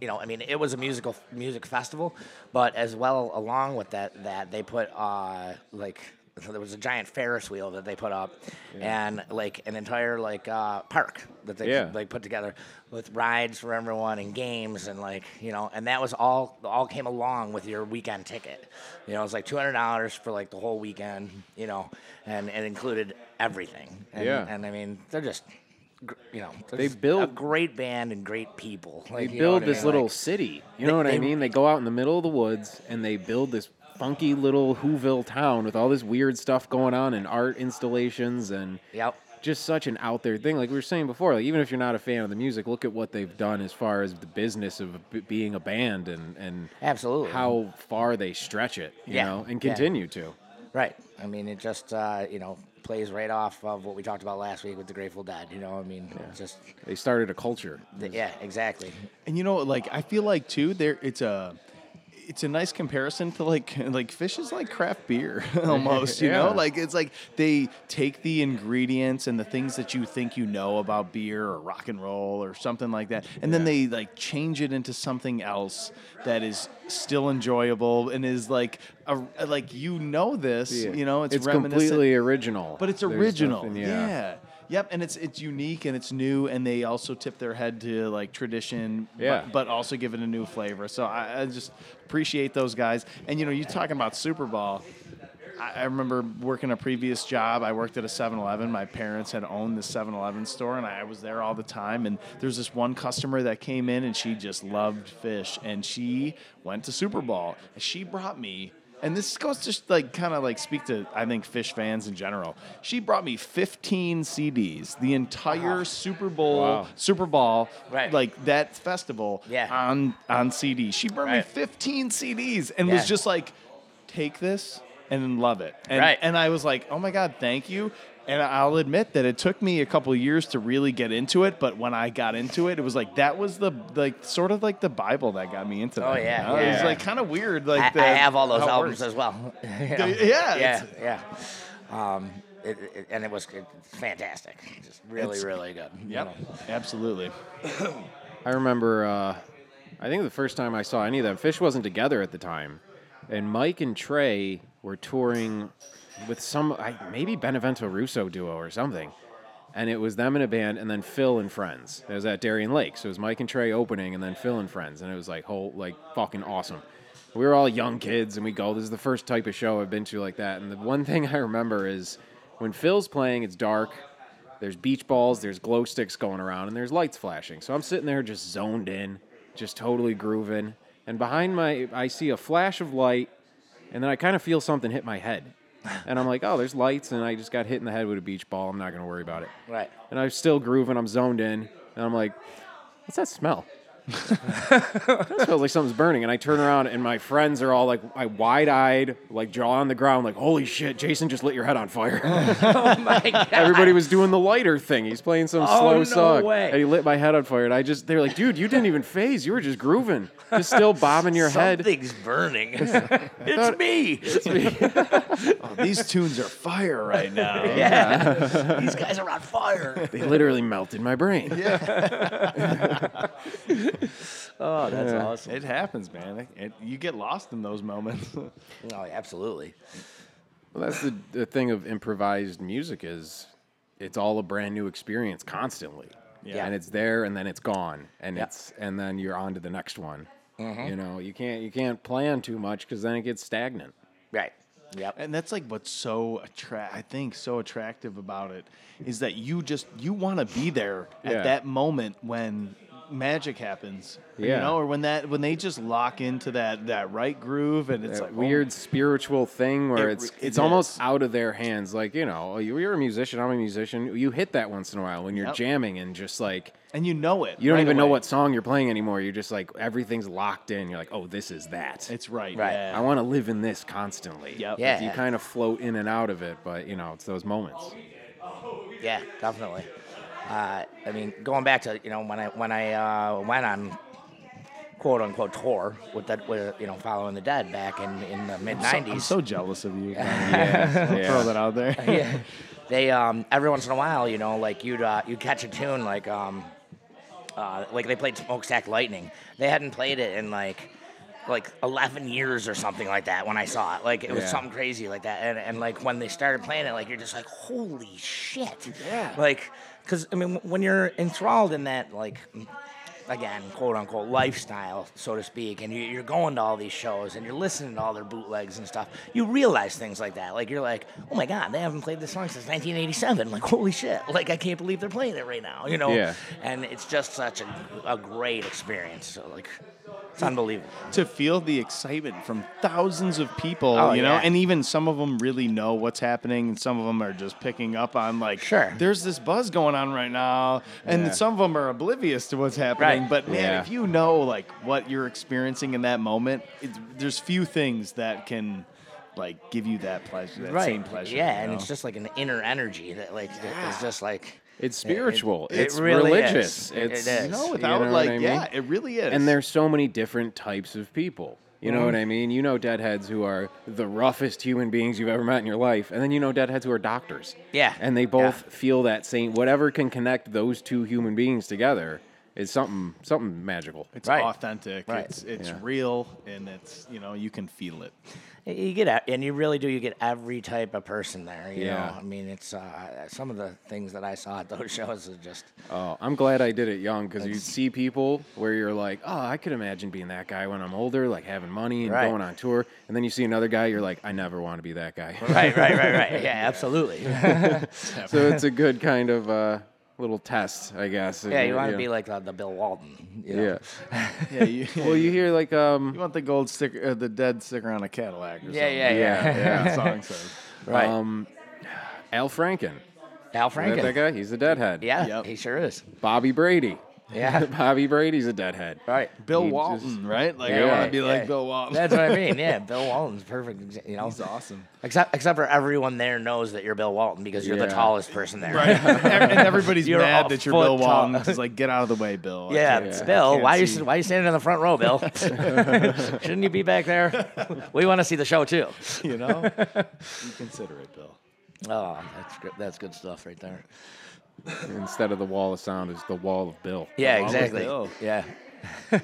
you know I mean it was a musical music festival, but as well along with that that they put uh, like there was a giant Ferris wheel that they put up, and like an entire like uh, park that they Yeah. like put together with rides for everyone and games and like you know, and that was all all came along with your weekend ticket. You know, it was like two hundred dollars for like the whole weekend. You know, and it included everything. And, Yeah. and I mean, they're just. You know, They just a build- great band and great people. They Like, you know build what I this mean? little Like, city. You they- know what I mean? They go out in the middle of the woods and they build this funky little Whoville town with all this weird stuff going on and art installations and Yep. just such an out there thing. Like we were saying before, like even if you're not a fan of the music, look at what they've done as far as the business of b- being a band and and Absolutely. how far they stretch it, you Yeah, know, and yeah. continue to. Right. I mean, it just uh, you know plays right off of what we talked about last week with the Grateful Dead. You know, I mean, it's just They started a culture. th- yeah, exactly. And you know, like I feel like too, there it's a it's a nice comparison to like like Phish is like craft beer almost. You know, like it's like they take the ingredients and the things that you think you know about beer or rock and roll or something like that, and then they like change it into something else that is still enjoyable and is like a, like you know this. You know, it's, it's reminiscent completely original. but it's There's original. yeah. Yep, and it's it's unique and it's new, and they also tip their head to like tradition, Yeah. but, but also give it a new flavor. So I, I just appreciate those guys. And you know, you talking about Super Ball. I, I remember working a previous job. I worked at a 7-Eleven. My parents had owned the 7-Eleven store, and I was there all the time. And there's this one customer that came in, and she just loved Phish, and she went to Super Ball. And she brought me and this goes to like kind of like speak to I think Phish fans in general. She brought me 15 CDs, the entire Super Ball, Wow. Super Ball, Right. like that festival Yeah. on on CD. She brought me 15 CDs and Yeah. was just like, take this and love it. And, Right. and I was like, oh my god, thank you. And I'll admit that it took me a couple of years to really get into it, but when I got into it, it was like that was the like sort of like the Bible that got me into that. Oh, you yeah. It was like kind of weird. Like I, the, I have all those albums as well. You know? Yeah, yeah, it's- yeah. Um, it, it, and it was fantastic. Just really, really good. you Yep, know. absolutely. I remember, uh, I think the first time I saw any of them, Phish wasn't together at the time, and Mike and Trey were touring with some, I, maybe Benevento Russo duo or something, and it was them in a band, and then Phil and friends. It was at Darien Lake, so it was Mike and Trey opening, and then Phil and friends, and it was like whole, like fucking awesome. We were all young kids, and we go. This is the first type of show I've been to like that, and the one thing I remember is when Phil's playing, it's dark. There's beach balls, there's glow sticks going around, and there's lights flashing. So I'm sitting there just zoned in, just totally grooving. And behind my, I see a flash of light, and then I kind of feel something hit my head. And I'm like, oh, there's lights, and I just got hit in the head with a beach ball. I'm not going to worry about it. Right. And I'm still grooving, I'm zoned in, and I'm like, what's that smell? It smells like something's burning. And I turn around, and my friends are all like, I wide eyed, like jaw on the ground, like, holy shit, Jason just lit your head on fire. Oh my god. Everybody was doing the lighter thing. He's playing some Oh, slow no song, way. and he lit my head on fire. And I just, they're like, dude, you didn't even phase. You were just grooving, just still bobbing your head. Something's burning. it's me. Oh, these tunes are fire right now. yeah. These guys are on fire. They literally melted my brain. Oh, that's awesome. It happens, man. It, it- you get lost in those moments. Oh, absolutely. Well, that's the, the thing of improvised music is it's all a brand new experience constantly. Yeah. And it's there and then it's gone. And Yeah. it's and then you're on to the next one. Mm-hmm. You know, you can't you can't plan too much because then it gets stagnant. Right. Yep. and that's like what's so attra- I think so attractive about it is that you just you want to be there Yeah. at that moment when magic happens. You know, or when that when they just lock into that that right groove and it's that like oh, weird spiritual thing where It it's re- it it's almost out of their hands. Like you know, oh, you- you're a musician. I'm a musician. You hit that once in a while when you're Yep. jamming and just like and you know it. you don't right even know what song you're playing anymore. You're just like everything's locked in. You're like, oh, this is that. It's right. Right. Yeah. I want to live in this constantly. Yep. Yeah. You kind of float in and out of it, but you know, it's those moments. Yeah, definitely. Uh, I mean, going back to you know when I when I uh, went on quote unquote tour with that with you know following the dead back in in the mid So- I'm '90s. so jealous of you. Yeah. I'll Throw that out there. yeah. They um every once in a while, you know, like you'd uh, you'd catch a tune like um uh, like they played Smokestack Lightning. They hadn't played it in like like 11 years or something like that when I saw it. Like it was Yeah. something crazy like that. And and like when they started playing it, like you're just like, holy shit. Yeah. Like, because I mean, when you're enthralled in that like again, quote unquote, lifestyle, so to speak, and you- you're going to all these shows and you're listening to all their bootlegs and stuff, you realize things like that. Like, you're like, oh my God, they haven't played this song since 1987. Like, holy shit. Like, I can't believe they're playing it right now, you know? Yeah. And it's just such a, a great experience. So, like, it's unbelievable. to feel the excitement from thousands of people, Oh, you know, yeah. and even some of them really know what's happening, and some of them are just picking up on like, Sure. there's this buzz going on right now, and Yeah. some of them are oblivious to what's happening. Right. But man, Yeah. if you know like what you're experiencing in that moment, it's, there's few things that can like give you that pleasure, that same pleasure. Yeah, you and it's just like an inner energy that, like, it's just like. It's it- it- spiritual. it it's really religious. is. It's it is. you know, you without know like, I mean? yeah, it really is. And there's so many different types of people. You know what Mm-hmm. I mean? You know deadheads who are the roughest human beings you've ever met in your life, and then you know deadheads who are doctors. Yeah. And they both feel that same whatever can connect those two human beings together is something something magical. it's Right. authentic. Right. It's it's Yeah. real, and it's you know you can feel it. You get, and you really do. You get every type of person there. You Yeah. know, I mean, it's uh, some of the things that I saw at those shows are just. Oh, I'm glad I did it young because you see people where you're like, oh, I could imagine being that guy when I'm older, like having money and Right. going on tour. And then you see another guy, you're like, I never want to be that guy. Right, right, right, right. Yeah, absolutely. so it's a good kind of uh, little test, I guess. yeah, you want to be like uh, the Bill Walton. You know? Yeah. Yeah, you, Well, you hear like um, You want the gold sticker, uh, the dead sticker on a Cadillac or Yeah, something. yeah, yeah. Yeah, The song says. Right. um, Al Franken. Al Is that that Franken. guy? He's a deadhead. Yeah, Yep. he sure is. Bobby Brady. Yeah. Bobby Brady's a deadhead. Right. Bill He Walton, just- right? Like I Yeah. want to be like Yeah. Bill Walton. That's what I mean. Yeah, Bill Walton's perfect. exa- You know, He's awesome. except except for everyone there knows that you're Bill Walton because you're the Yeah. tallest person there. Right. and everybody's You're a mad that you're foot Bill tall. Walton. It's like, get out of the way, Bill. I Yeah, can't- it's I Bill. can't Why are you see. why are you standing in the front row, Bill? Shouldn't you be back there? We want to see the show too. You know? you consider it, Bill. Oh, that's good. That's good stuff right there. Instead of the wall of sound, is the wall of Bill. Yeah, exactly. Bill. Yeah.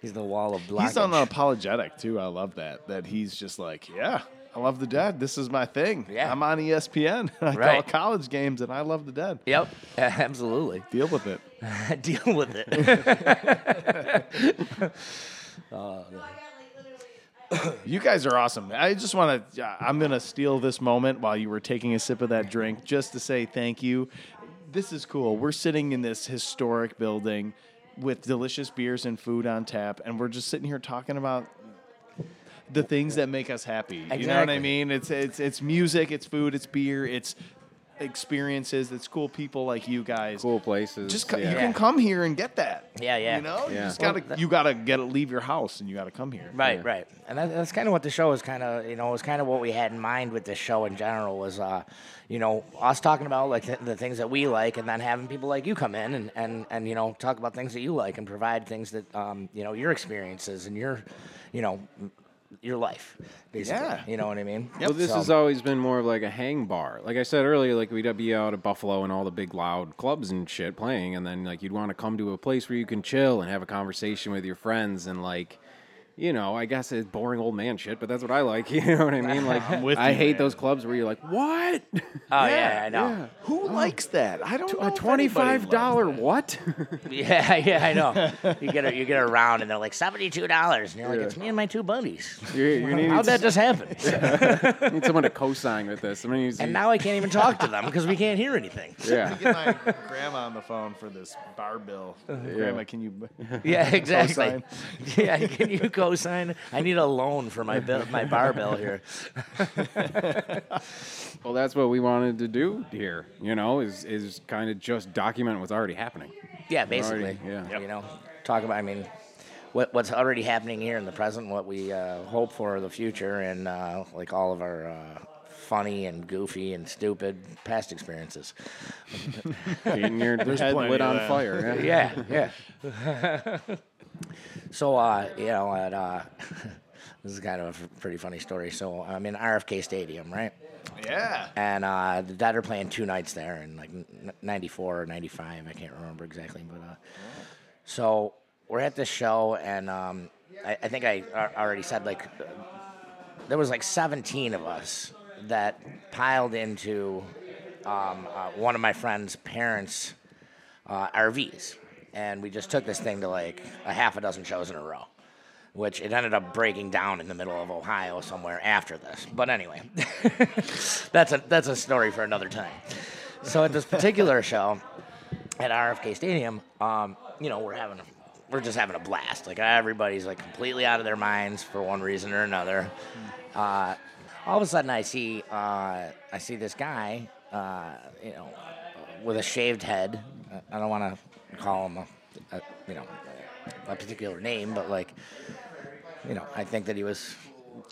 He's the wall of blockage. He's unapologetic, too. I love that. That he's just like, yeah, I love the dead. This is my thing. Yeah. I'm on ESPN. I call Right. college games, and I love the dead. Yep, absolutely. Deal with it. Deal with it. Oh, You guys are awesome. I just want to, I'm going to steal this moment while you were taking a sip of that drink just to say thank you. This is cool. We're sitting in this historic building with delicious beers and food on tap, and we're just sitting here talking about the things that make us happy. You know what I mean? It's it's it's music, it's food, it's beer, it's experiences, it's cool people like you guys. Cool places. Just co- yeah. you can come here and get that. Yeah, yeah. You know, you just gotta that- you gotta get leave your house and you gotta come here. Right, Yeah. right, and that, that's kind of what the show is kind of, you know, was kind of what we had in mind with this show in general was, uh, you know, us talking about like th- the things that we like, and then having people like you come in and and and you know talk about things that you like and provide things that um, you know your experiences and your, you know, m- your life, basically. Yeah. You know what I mean? Well, this So- has always been more of like a hang bar. Like I said earlier, like we'd be out at Buffalo and all the big loud clubs and shit playing, and then like you'd want to come to a place where you can chill and have a conversation with your friends and like. You know, I guess it's boring old man shit, but that's what I like. You know what I mean? Like, with I you, hate man. those clubs where you're like, "What? Oh yeah, I know. yeah. Who oh. likes that? I don't know. a if twenty-five anybody dollar loves what?" Yeah, yeah, I know. You get a, you get around and they're like seventy two dollars, and you're like, Yeah. it's me and my two buddies. you you need, How'd that just happen? need someone to co-sign with this. I mean, and now I can't even talk to them because we can't hear anything. yeah. Get my grandma on the phone for this bar bill. Uh-huh. Grandma, can you? Yeah, exactly. Co-sign. Yeah, can you co-sign? I need a loan for my bill, my bar bill here. Well, that's what we wanted to do here. You know, is is kind of just document what's already happening. Yeah, basically. Already, yeah. You know, talk about. I mean, what what's already happening here in the present, what we uh, hope for the future, and uh, like all of our. Uh, Funny and goofy and stupid past experiences. Getting your head lit on fire. Yeah. Yeah, yeah. so, uh, you know, at, uh, this is kind of a f- pretty funny story. So, I'm in RFK Stadium, right? Yeah. And uh, the Dead are playing two nights there in like 94 or 95. I can't remember exactly. But uh, so we're at this show, and um, I, I think I already said like there was like 17 of us that piled into um, uh, one of my friend's parents' uh, RVs, and we just took this thing to like a half a dozen shows in a row. Which it ended up breaking down in the middle of Ohio somewhere after this. But anyway, that's a that's a story for another time. So at this particular show at RFK Stadium, um, you know, we're having a, we're just having a blast. Like everybody's like completely out of their minds for one reason or another. Uh, all of a sudden, I see uh, I see this guy, uh, you know, with a shaved head. I don't want to call him a, a you know a particular name, but like you know, I think that he was.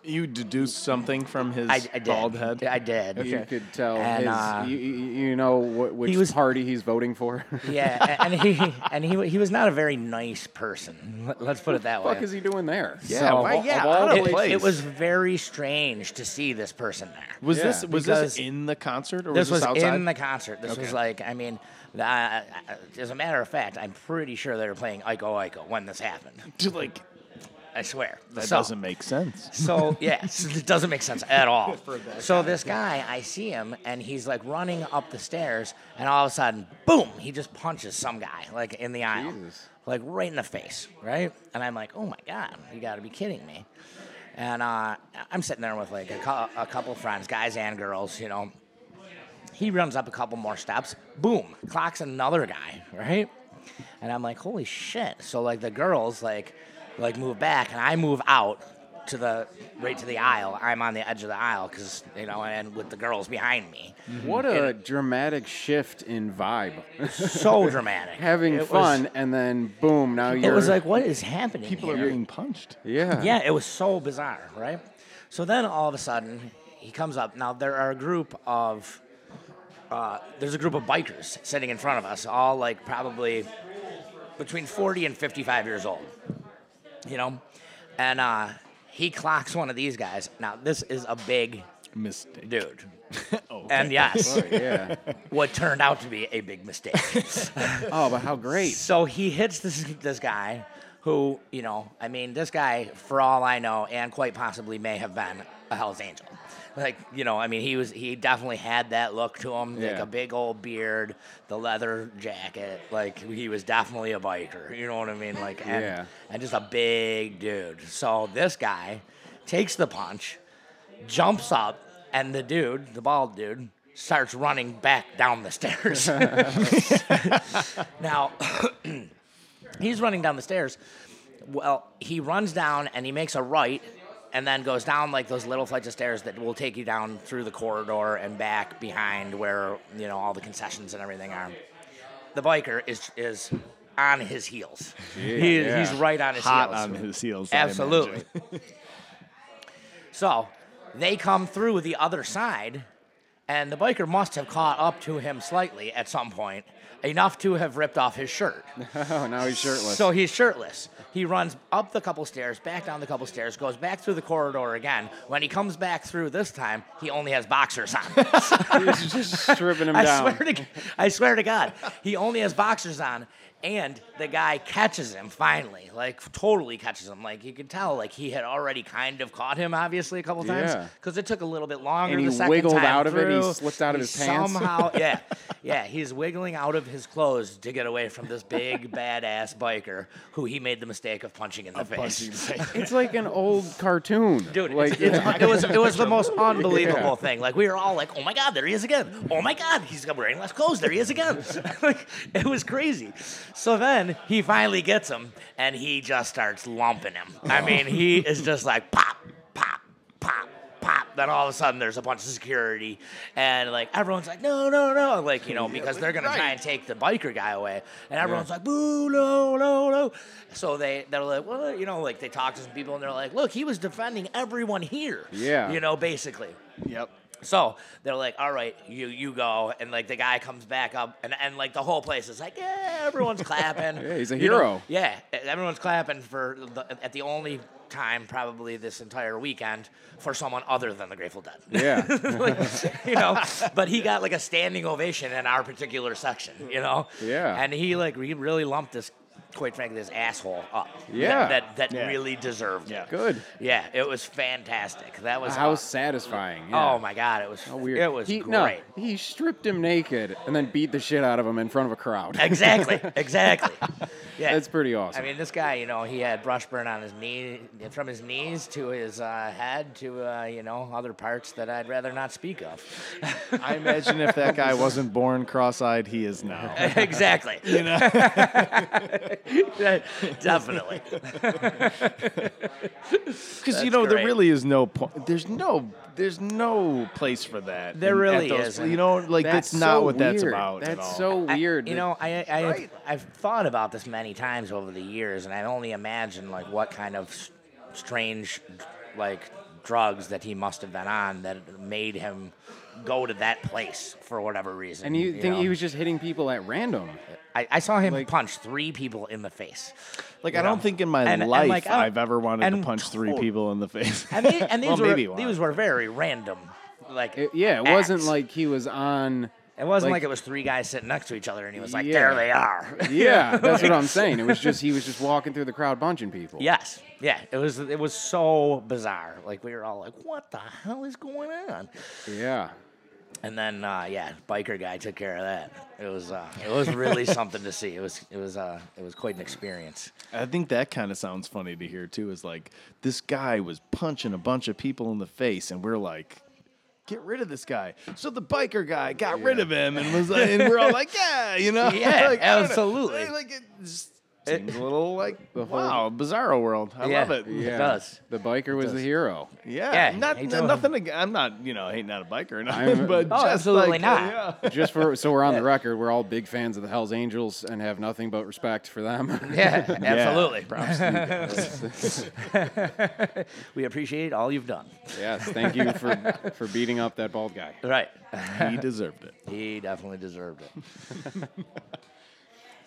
You deduced something from his I, I bald head. I did. You could tell And, his. uh, you, you you know what, which was- party he's voting for. Yeah, a- and he and he he was not a very nice person. Let- Let's put it that way. What is he doing there? Yeah, why- of yeah, all it, place. it was very strange to see this person there. Was Yeah, this was this in the concert or this was was this outside? in the concert. This was like, I mean, uh, uh, as a matter of fact, I'm pretty sure they were playing Iko Iko when this happened. like I swear. that So- doesn't make sense. So yeah, it doesn't make sense at all. So this guy, I see him, and he's like running up the stairs, and all of a sudden, boom! He just punches some guy like in the aisle, Jesus. like right in the face, right? And I'm like, oh my god, you got to be kidding me! And uh, I'm sitting there with like a, cou- a couple friends, guys and girls, you know. He runs up a couple more steps, boom, clocks another guy, right? And I'm like, holy shit. So like the girls like like move back and I move out to the right to the aisle. I'm on the edge of the aisle because you know, and with the girls behind me. Mm-hmm. What a dramatic shift in vibe. So dramatic. Having It was- fun and then boom, now you're. It was like, what is happening? People are here? being punched. yeah. Yeah, it was so bizarre, right? So then all of a sudden he comes up. Now there are a group of uh, there's a group of bikers sitting in front of us, all like probably between 40 and 55 years old. You know, and uh, he clocks one of these guys. Now this is a big Mistake. dude, Oh, and yes, Oh, yeah. what turned out to be a big mistake. Oh, but how great. So he hits this this guy who, you know, I mean, this guy, for all I know, and quite possibly may have been a Hell's Angel. Like, you know, I mean, he was he definitely had that look to him, like Yeah. a big old beard, the leather jacket. Like he was definitely a biker. You know what I mean? Like, and, Yeah. and just a big dude. So this guy takes the punch, jumps up, and the dude, the bald dude, starts running back down the stairs. now, he's running down the stairs. Well, he runs down and he makes a right and then goes down like those little flights of stairs that will take you down through the corridor and back behind where, you know, all the concessions and everything are. The biker is is on his heels. he, yeah. He's right on his Hot heels. on his heels. Absolutely. So they come through the other side, and the biker must have caught up to him slightly at some point, enough to have ripped off his shirt. Oh, now he's shirtless. So he's shirtless. He runs up the couple stairs, back down the couple stairs, goes back through the corridor again. When he comes back through this time, he only has boxers on. he's just stripping him I down. swear to I swear to God, he only has boxers on, and the guy catches him finally, like totally catches him. Like you can tell, like he had already kind of caught him, obviously a couple times, Yeah. because it took a little bit longer. And he the second wiggled time out of it, he slipped out of He his pants. Somehow, yeah, yeah, he's wiggling out of his clothes to get away from this big badass biker who he made the mistake of punching in the face. It's like an old cartoon. Dude, like it's, it's, it was it was the most unbelievable Yeah. thing. Like we were all like, "Oh my God, there he is again! Oh my God, he's wearing less clothes. There he is again!" like it was crazy. So then he finally gets him, and he just starts lumping him. I oh. mean, he is just like pop, pop, pop. Pop. Then all of a sudden, there's a bunch of security, and like everyone's like, no, no, no, like you know, because they're gonna try and take the biker guy away, and everyone's like, boo, no, no, no. So they they're like, well, you know, like they talk to some people, and they're like, look, he was defending everyone here. Yeah. You know, basically. Yep. So they're like, all right, you you go, and like the guy comes back up, and, and like the whole place is like, yeah, everyone's clapping. Yeah, he's a You know, hero. yeah, everyone's clapping for the, at the only time probably this entire weekend for someone other than the Grateful Dead. Yeah. Like, you know, but he got like a standing ovation in our particular section, you know. Yeah. And he like he really lumped this quite frankly, this asshole up. Yeah. That that, that Yeah. really deserved Yeah. it. Good. Yeah, it was fantastic. That was How aw- satisfying. Yeah. Oh my god, it was How weird. It was he, great. No, he stripped him naked and then beat the shit out of him in front of a crowd. Exactly, exactly. Yeah. That's pretty awesome. I mean, this guy, you know, he had brush burn on his knee, from his knees to his uh, head to, uh, you know, other parts that I'd rather not speak of. I imagine if that guy wasn't born cross-eyed, he is now. exactly. You know. Definitely. Because you That's know there really is no point. There's no there's no place for that. There in- really isn't. You know, like that's, that's not so what that's weird. about. at That's all. so I- weird. you know, I, I Right. I've thought about this many times over the years, and I only imagine like what kind of strange, like drugs that he must have been on that made him go to that place for whatever reason. and you, think know? he was just hitting people at random? I, I saw him like- punch three people in the face. Like I don't think in my And- and, life like, I- I've ever wanted to and punch three people in the face. And, they, and these well, were maybe these were very random. Like It- yeah, it wasn't acts. like he was on. it wasn't like, like- it was three guys sitting next to each other, and he was like, Yeah. "There they are." Yeah, that's what I'm saying. It was just he was just walking through the crowd punching people. Yes. Yeah. It was it was so bizarre. Like we were all like, "What the hell is going on?" Yeah. And then uh, yeah, biker guy took care of that. It was uh, it was really something to see. It was it was uh, it was quite an experience. I think that kind of sounds funny to hear too. Is like this guy was punching a bunch of people in the face, and we're like. Get rid of this guy. So the biker guy got rid of him and was like, and we're all like, yeah, you know, Yeah, like, I don't know. absolutely. Like it just Eh, seems a little like the wow, bizarro world. I Yeah. love it. Yeah. does. The biker was the hero. Yeah, Yeah, not he n- nothing. ag- I'm not, you know, hating not a biker, or I'm- nothing, but Oh, just absolutely like, not. Yeah. Just for so we're on the record, we're all big fans of the Hell's Angels and have nothing but respect for them. Yeah, absolutely. Props to you guys. We appreciate all you've done. yes, thank you for for beating up that bald guy. Right. he deserved it. He definitely deserved it.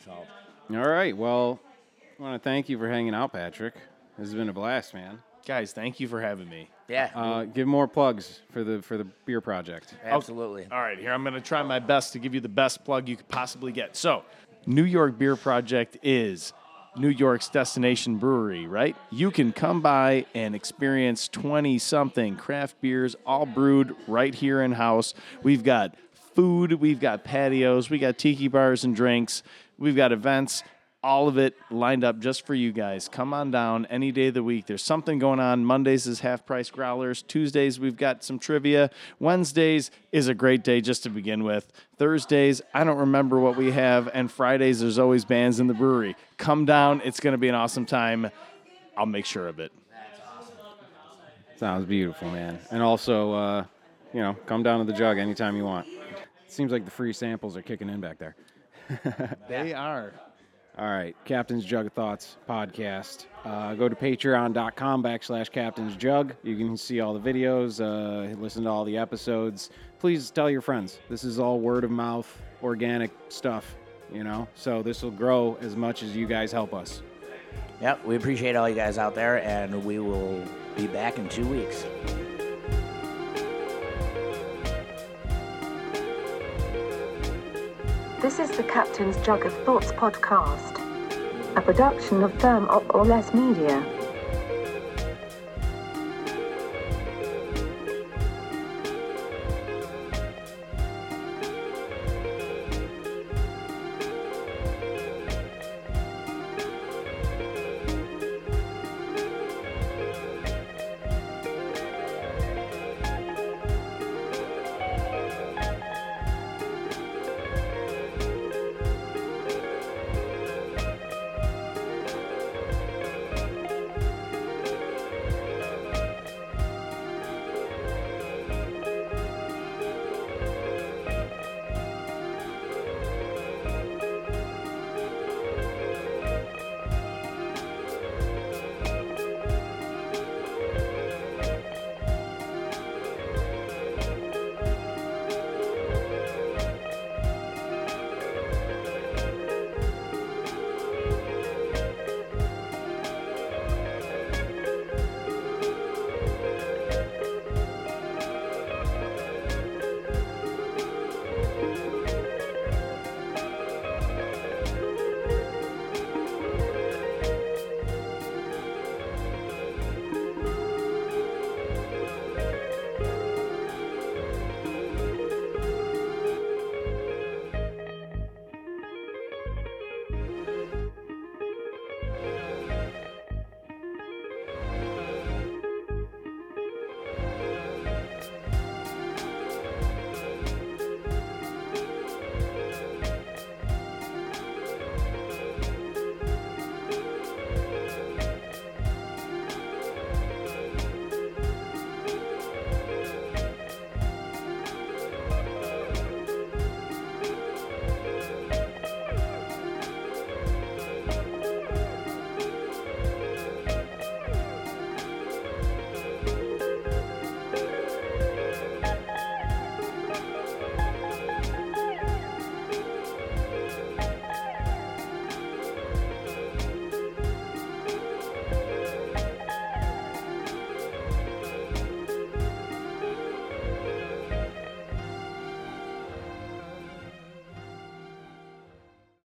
so All right, well, I want to thank you for hanging out, Patrick. This has been a blast, man. Guys, thank you for having me. yeah, Uh, give more plugs for the for the beer project. absolutely. All right, here I'm going to try my best to give you the best plug you could possibly get. So, New York Beer Project is New York's destination brewery, right? You can come by and experience 20 something craft beers all brewed right here in house. We've got food, we've got patios, we got tiki bars and drinks, we've got events. All of it lined up just for you guys. Come on down any day of the week. There's something going on. Mondays is half price growlers. Tuesdays, we've got some trivia. Wednesdays is a great day just to begin with. Thursdays, I don't remember what we have. And Fridays, there's always bands in the brewery. Come down. It's going to be an awesome time. I'll make sure of it. Sounds beautiful, man. And also, uh, you know, come down to the jug anytime you want. Seems like the free samples are kicking in back there. They are. All right, Captain's Jug Thoughts podcast. Uh, go to patreon.com backslash Captain's Jug. You can see all the videos, uh, listen to all the episodes. Please tell your friends. This is all word of mouth, organic stuff, you know? So this will grow as much as you guys help us. Yep, we appreciate all you guys out there, and we will be back in two weeks. This is the Captain's Jug of Thoughts podcast, a production of Firm Up or Less Media.